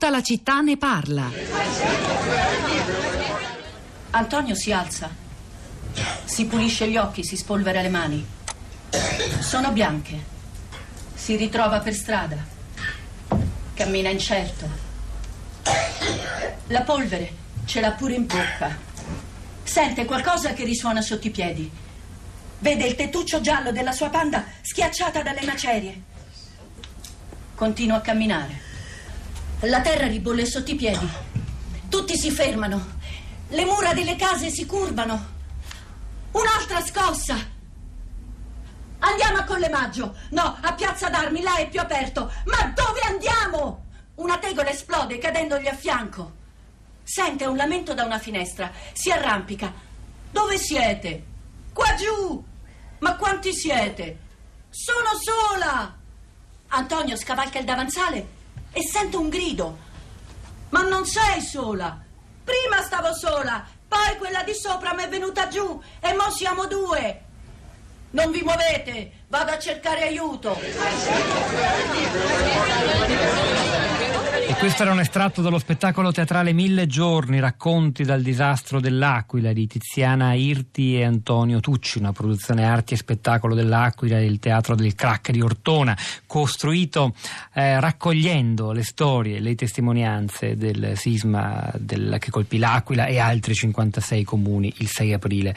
Tutta la città ne parla. Antonio si alza, si pulisce gli occhi, si spolvera le mani. Sono bianche. Si ritrova per strada. Cammina incerto. La polvere ce l'ha pure in bocca. Sente qualcosa che risuona sotto i piedi. Vede il tettuccio giallo della sua panda schiacciata dalle macerie. Continua a camminare. La terra ribolle sotto i piedi. Tutti si fermano. Le mura delle case si curvano. Un'altra scossa. Andiamo a Collemaggio. No, a Piazza d'Armi, là è più aperto. Ma dove andiamo? Una tegola esplode cadendogli a fianco. Sente un lamento da una finestra. Si arrampica. Dove siete? Qua giù. Ma quanti siete? Sono sola. Antonio scavalca il davanzale e sente un grido. Ma non sei sola. Prima stavo sola, poi quella di sopra mi è venuta giù e mo siamo due. Non vi muovete, vado a cercare aiuto. Questo era un estratto dallo spettacolo teatrale Mille giorni, racconti dal disastro dell'Aquila di Tiziana Irti e Antonio Tucci, una produzione arti e spettacolo dell'Aquila e il teatro del crack di Ortona, costruito eh, raccogliendo le storie, le testimonianze del sisma del, che colpì l'Aquila e altri 56 comuni il 6 aprile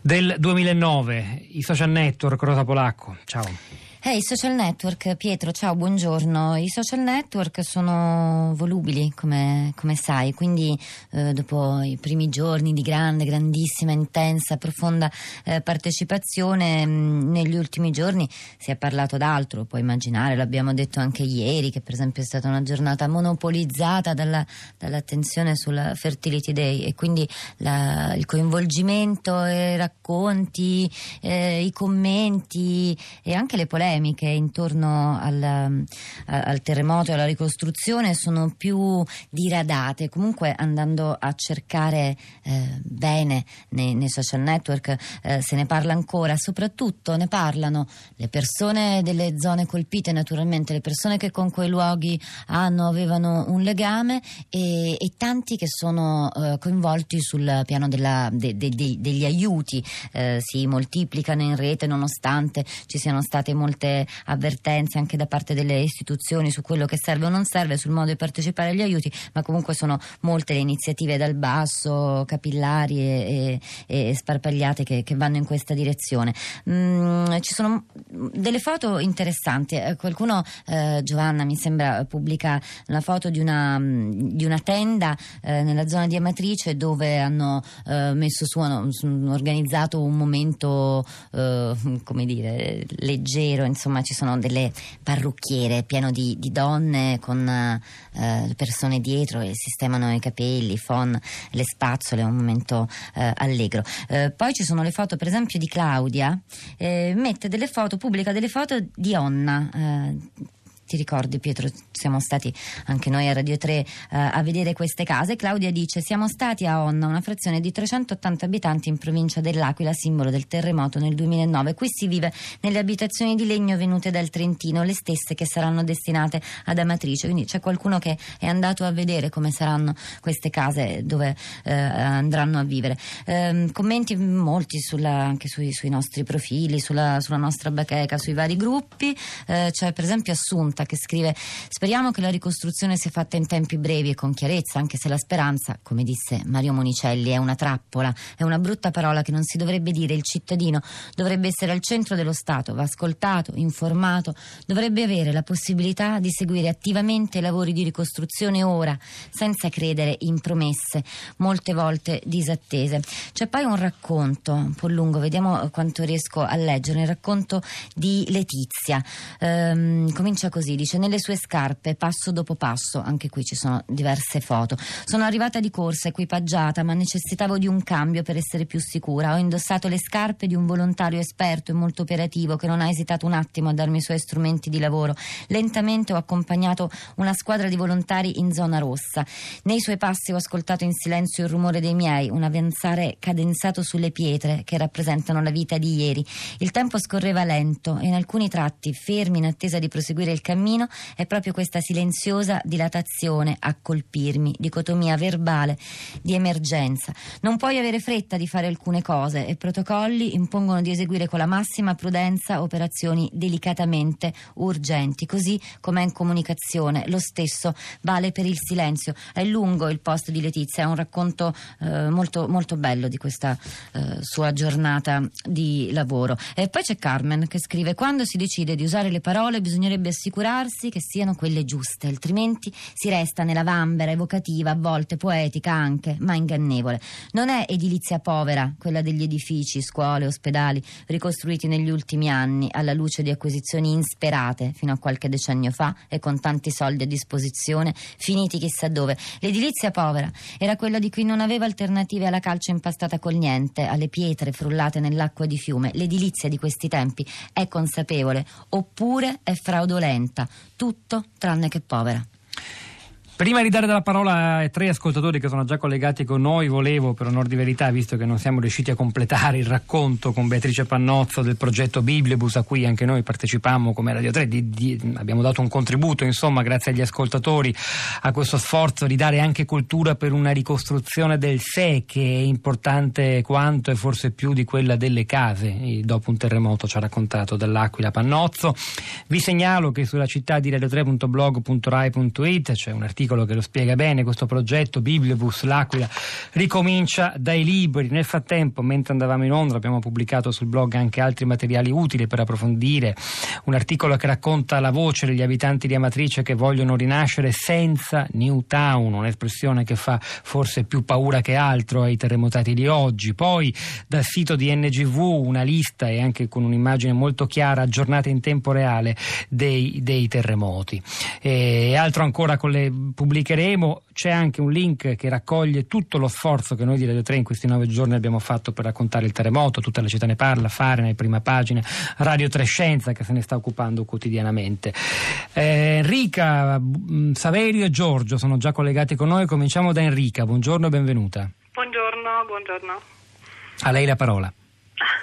del 2009. I social network, Rosa Polacco, ciao. Eh, I social network, Pietro, ciao, buongiorno. I social network sono volubili, come, come sai, quindi eh, dopo i primi giorni di grande, grandissima, intensa, profonda eh, partecipazione, mh, mm, negli ultimi giorni si è parlato d'altro, puoi immaginare, l'abbiamo detto anche ieri, che per esempio è stata una giornata monopolizzata dalla, dall'attenzione sulla Fertility Day e quindi la, il coinvolgimento, i racconti, eh, i commenti e anche le polemiche polemiche intorno al, al terremoto e alla ricostruzione sono più diradate, comunque andando a cercare eh, bene nei, nei, social network eh, se ne parla ancora, soprattutto ne parlano le persone delle zone colpite naturalmente, le persone che con quei luoghi hanno, avevano un legame e, e tanti che sono eh, coinvolti sul piano della, de, de, de, degli aiuti, eh, si moltiplicano in rete nonostante ci siano state molte molte avvertenze anche da parte delle istituzioni su quello che serve o non serve, sul modo di partecipare agli aiuti, ma comunque sono molte le iniziative dal basso, capillari e, e, e sparpagliate che, che, vanno in questa direzione. Mm, ci sono delle foto interessanti, eh, qualcuno, eh, Giovanna mi sembra, pubblica una foto di una, di una tenda eh, nella zona di Amatrice dove hanno eh, messo su, hanno organizzato un momento, eh, come dire, leggero insomma ci sono delle parrucchiere pieno di, di donne con eh, persone dietro e sistemano i capelli, i phon, le spazzole, è un momento eh, allegro. Eh, poi ci sono le foto per esempio di Claudia, eh, mette delle foto, pubblica delle foto di Onna eh, ti ricordi Pietro, siamo stati anche noi a Radio 3 eh, a vedere queste case. Claudia dice siamo stati a Onna, una frazione di 380 abitanti in provincia dell'Aquila, simbolo del terremoto nel 2009. Qui si vive nelle abitazioni di legno venute dal Trentino, le stesse che saranno destinate ad Amatrice. Quindi c'è qualcuno che è andato a vedere come saranno queste case dove eh, andranno a vivere. Eh, commenti molti sulla, anche sui, sui, nostri profili, sulla, sulla, nostra bacheca, sui vari gruppi. Eh, c'è per esempio Assunta Giornata che scrive speriamo che la ricostruzione sia fatta in tempi brevi e con chiarezza anche se la speranza, come disse Mario Monicelli, è una trappola, è una brutta parola che non si dovrebbe dire, il cittadino dovrebbe essere al centro dello Stato, va ascoltato, informato, dovrebbe avere la possibilità di seguire attivamente i lavori di ricostruzione ora, senza credere in promesse, molte volte disattese. C'è poi un racconto, un po' lungo, vediamo quanto riesco a leggere, il racconto di Letizia. Ehm, comincia così così, dice nelle sue scarpe, passo dopo passo, anche qui ci sono diverse foto. Sono arrivata di corsa, equipaggiata, ma necessitavo di un cambio per essere più sicura. Ho indossato le scarpe di un volontario esperto e molto operativo che non ha esitato un attimo a darmi i suoi strumenti di lavoro. Lentamente ho accompagnato una squadra di volontari in zona rossa. Nei suoi passi ho ascoltato in silenzio il rumore dei miei, un avanzare cadenzato sulle pietre che rappresentano la vita di ieri. Il tempo scorreva lento e in alcuni tratti, fermi in attesa di proseguire il cammino, cammino, è proprio questa silenziosa dilatazione a colpirmi, dicotomia verbale di emergenza. Non puoi avere fretta di fare alcune cose e protocolli impongono di eseguire con la massima prudenza operazioni delicatamente urgenti, così come in comunicazione. Lo stesso vale per il silenzio. È lungo il post di Letizia, è un racconto eh, molto, molto bello di questa eh, sua giornata di lavoro. E poi c'è Carmen che scrive: Quando si decide di usare le parole, bisognerebbe assicurarsi che siano quelle giuste, altrimenti si resta nella vambera evocativa, a volte poetica anche, ma ingannevole. Non è edilizia povera quella degli edifici, scuole, ospedali ricostruiti negli ultimi anni alla luce di acquisizioni insperate fino a qualche decennio fa e con tanti soldi a disposizione, finiti chissà dove. L'edilizia povera era quella di chi non aveva alternative alla calce impastata col niente, alle pietre frullate nell'acqua di fiume. L'edilizia di questi tempi è consapevole oppure è fraudolenta, tutto tranne che povera. Prima di dare la parola ai tre ascoltatori che sono già collegati con noi, volevo, per onor di verità, visto che non siamo riusciti a completare il racconto con Beatrice Pannozzo del progetto Biblibus, a cui anche noi partecipammo come Radio 3, di, di, abbiamo dato un contributo, insomma, grazie agli ascoltatori, a questo sforzo di dare anche cultura per una ricostruzione del sé, che è importante quanto e forse più di quella delle case, dopo un terremoto ci ha raccontato dall'Aquila Pannozzo. Vi segnalo che sulla città di radio3.blog.rai.it c'è un articolo articolo che lo spiega bene, questo progetto Bibliobus L'Aquila ricomincia dai libri. Nel frattempo, mentre andavamo in onda, abbiamo pubblicato sul blog anche altri materiali utili per approfondire. Un articolo che racconta la voce degli abitanti di Amatrice che vogliono rinascere senza Newtown, un'espressione che fa forse più paura che altro ai terremotati di oggi. Poi dal sito di NGV una lista e anche con un'immagine molto chiara, aggiornata in tempo reale, dei, dei terremoti. E altro ancora con le pubblicheremo. C'è anche un link che raccoglie tutto lo sforzo che noi di Radio 3 in questi nove giorni abbiamo fatto per raccontare il terremoto. Tutta la città ne parla, fare nelle prima pagina, Radio 3 Scienza che se ne sta occupando quotidianamente. Eh, Enrica, mm, Saverio e Giorgio sono già collegati con noi. Cominciamo da Enrica. Buongiorno e benvenuta. Buongiorno, buongiorno. A lei la parola.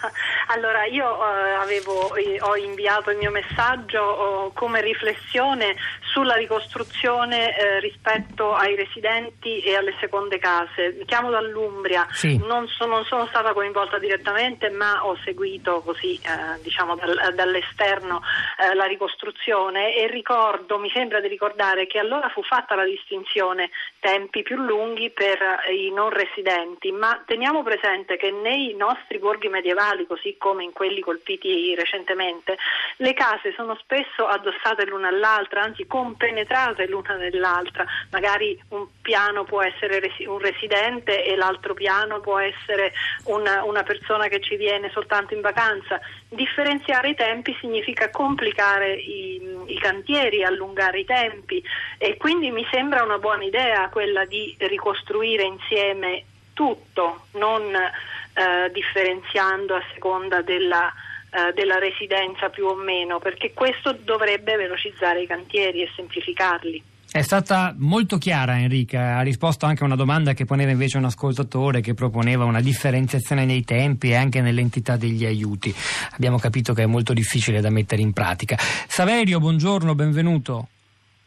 Allora, io eh, avevo, eh, ho inviato il mio messaggio oh, come riflessione sulla ricostruzione eh, rispetto ai residenti e alle seconde case. Mi chiamo dall'Umbria, sì. non, so, non, sono stata coinvolta direttamente, ma ho seguito così, eh, diciamo, dal, dall'esterno eh, la ricostruzione e ricordo, mi sembra di ricordare che allora fu fatta la distinzione tempi più lunghi per i non residenti, ma teniamo presente che nei nostri borghi medievali, così come in quelli colpiti recentemente, le case sono spesso addossate l'una all'altra, anzi compenetrate l'una nell'altra. Magari un piano può essere un residente e l'altro piano può essere una, una persona che ci viene soltanto in vacanza. Differenziare i tempi significa complicare i, i cantieri, allungare i tempi e quindi mi sembra una buona idea quella di ricostruire insieme tutto, non eh, differenziando a seconda della, eh, della residenza più o meno, perché questo dovrebbe velocizzare i cantieri e semplificarli. È stata molto chiara Enrica, ha risposto anche a una domanda che poneva invece un ascoltatore che proponeva una differenziazione nei tempi e anche nell'entità degli aiuti. Abbiamo capito che è molto difficile da mettere in pratica. Saverio, buongiorno, benvenuto.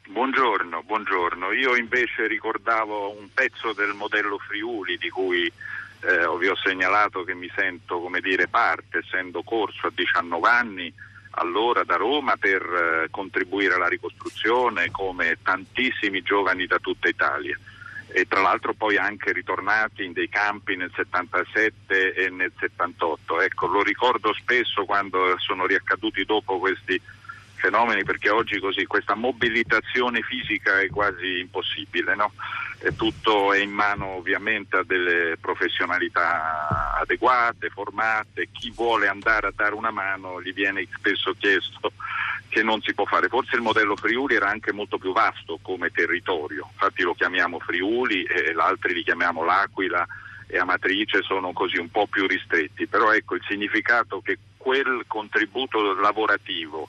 Buongiorno, buongiorno. Io invece ricordavo un pezzo del modello Friuli di cui eh, vi ho segnalato che mi sento come dire parte, essendo corso a 19 anni allora da Roma per eh, contribuire alla ricostruzione come tantissimi giovani da tutta Italia e tra l'altro poi anche ritornati in dei campi nel 77 e nel 78. Ecco, lo ricordo spesso quando sono riaccaduti dopo questi fenomeni perché oggi così questa mobilitazione fisica è quasi impossibile, no? e tutto è in mano ovviamente a delle professionalità adeguate, formate, chi vuole andare a dare una mano gli viene spesso chiesto che non si può fare. Forse il modello Friuli era anche molto più vasto come territorio, infatti lo chiamiamo Friuli e l'altri li chiamiamo L'Aquila e Amatrice sono così un po' più ristretti, però ecco il significato che quel contributo lavorativo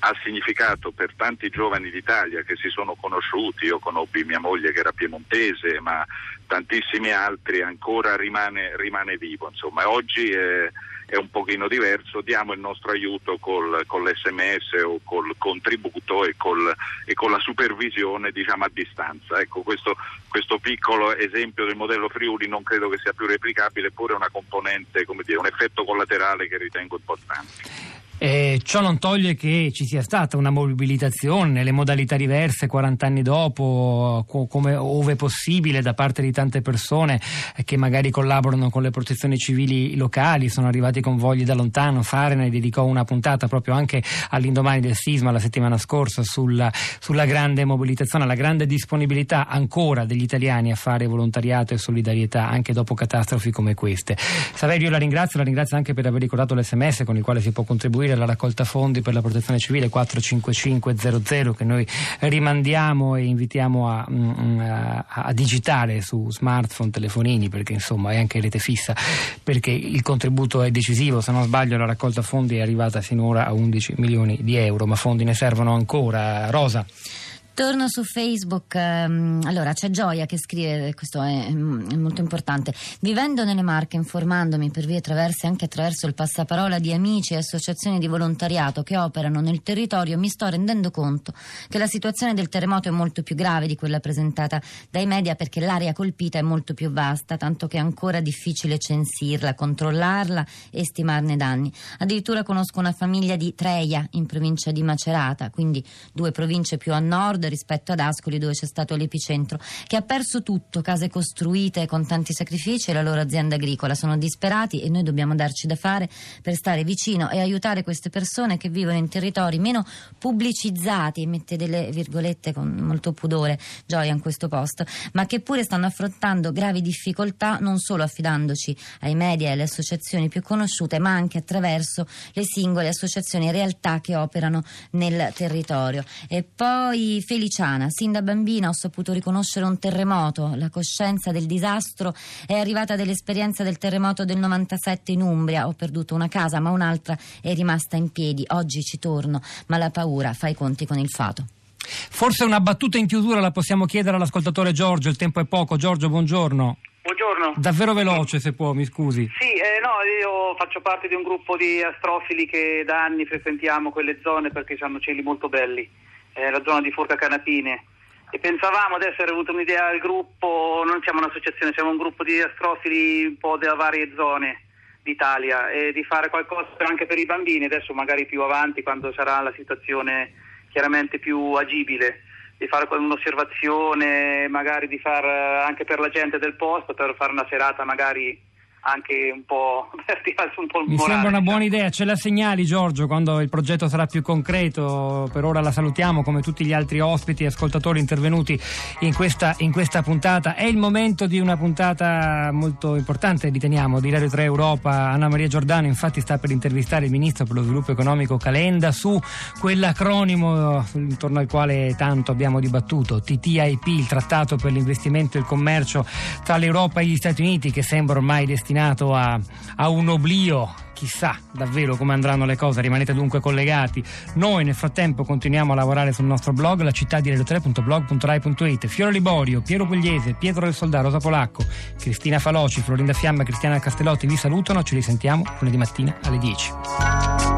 ha significato per tanti giovani d'Italia che si sono conosciuti, io conobbi mia moglie che era piemontese, ma tantissimi altri ancora rimane, rimane vivo. Insomma, oggi è, è un pochino diverso, diamo il nostro aiuto col, con l'SMS o col contributo e, col, e con la supervisione diciamo, a distanza. Ecco, questo, questo, piccolo esempio del modello Friuli non credo che sia più replicabile, eppure è una componente, come dire, un effetto collaterale che ritengo importante. Eh, ciò non toglie che ci sia stata una mobilitazione nelle modalità diverse 40 anni dopo, come ove possibile, da parte di tante persone che magari collaborano con le protezioni civili locali, sono arrivati convogli da lontano. Fare ne dedicò una puntata proprio anche all'indomani del sisma la settimana scorsa sulla, sulla grande mobilitazione, la grande disponibilità ancora degli italiani a fare volontariato e solidarietà anche dopo catastrofi come queste. Saverio la ringrazio, la ringrazio anche per aver ricordato l'SMS con il quale si può contribuire contribuire alla raccolta fondi per la protezione civile 45500 che noi rimandiamo e invitiamo a, mm, mm, a, a digitare su smartphone, telefonini perché insomma è anche rete fissa perché il contributo è decisivo. Se non sbaglio la raccolta fondi è arrivata finora a 11 milioni di euro ma fondi ne servono ancora. Rosa Torno su Facebook, ehm, allora c'è Gioia che scrive, questo è, molto importante, vivendo nelle Marche, informandomi per vie traverse anche attraverso il passaparola di amici e associazioni di volontariato che operano nel territorio, mi sto rendendo conto che la situazione del terremoto è molto più grave di quella presentata dai media perché l'area colpita è molto più vasta, tanto che è ancora difficile censirla, controllarla e stimarne danni. Addirittura conosco una famiglia di Treia in provincia di Macerata, quindi due province più a nord rispetto ad Ascoli dove c'è stato l'epicentro, che ha perso tutto, case costruite con tanti sacrifici e la loro azienda agricola. Sono disperati e noi dobbiamo darci da fare per stare vicino e aiutare queste persone che vivono in territori meno pubblicizzati, mette delle virgolette con molto pudore, gioia in questo posto, ma che pure stanno affrontando gravi difficoltà non solo affidandoci ai media e alle associazioni più conosciute, ma anche attraverso le singole associazioni e realtà che operano nel territorio. E poi Feliciana, sin da bambina ho saputo riconoscere un terremoto, la coscienza del disastro è arrivata dall'esperienza del terremoto del 97 in Umbria, ho perduto una casa ma un'altra è rimasta in piedi, oggi ci torno, ma la paura fa i conti con il fato. Forse una battuta in chiusura la possiamo chiedere all'ascoltatore Giorgio, il tempo è poco. Giorgio, buongiorno. Buongiorno. Davvero veloce se può, mi scusi. Sì, eh, no, io faccio parte di un gruppo di astrofili che da anni frequentiamo quelle zone perché hanno cieli molto belli eh, la zona di Furca Canapine. E pensavamo adesso era avuto un'idea al gruppo, non siamo un'associazione, siamo un gruppo di astrofili un po' da varie zone d'Italia e di fare qualcosa anche per i bambini, adesso magari più avanti quando sarà la situazione chiaramente più agibile, di fare un'osservazione, magari di fare anche per la gente del posto, per fare una serata magari anche un po' per tirarsi un po' il Mi morale, sembra una buona diciamo. idea, ce la segnali Giorgio quando il progetto sarà più concreto, per ora la salutiamo come tutti gli altri ospiti e ascoltatori intervenuti in questa, in questa puntata. È il momento di una puntata molto importante, riteniamo, di Radio 3 Europa. Anna Maria Giordano infatti sta per intervistare il Ministro per lo Sviluppo Economico Calenda su quell'acronimo intorno al quale tanto abbiamo dibattuto, TTIP, il Trattato per l'investimento e il commercio tra l'Europa e gli Stati Uniti che sembra ormai destinato a, a un oblio chissà davvero come andranno le cose, rimanete dunque collegati. Noi nel frattempo continuiamo a lavorare sul nostro blog, la città di radio3.blog.rai.it. Fiore Liborio, Piero Pugliese, Pietro del Soldà, Rosa Polacco, Cristina Faloci, Florinda Fiamma, Cristiana Castellotti vi salutano, ci risentiamo lunedì mattina alle 10.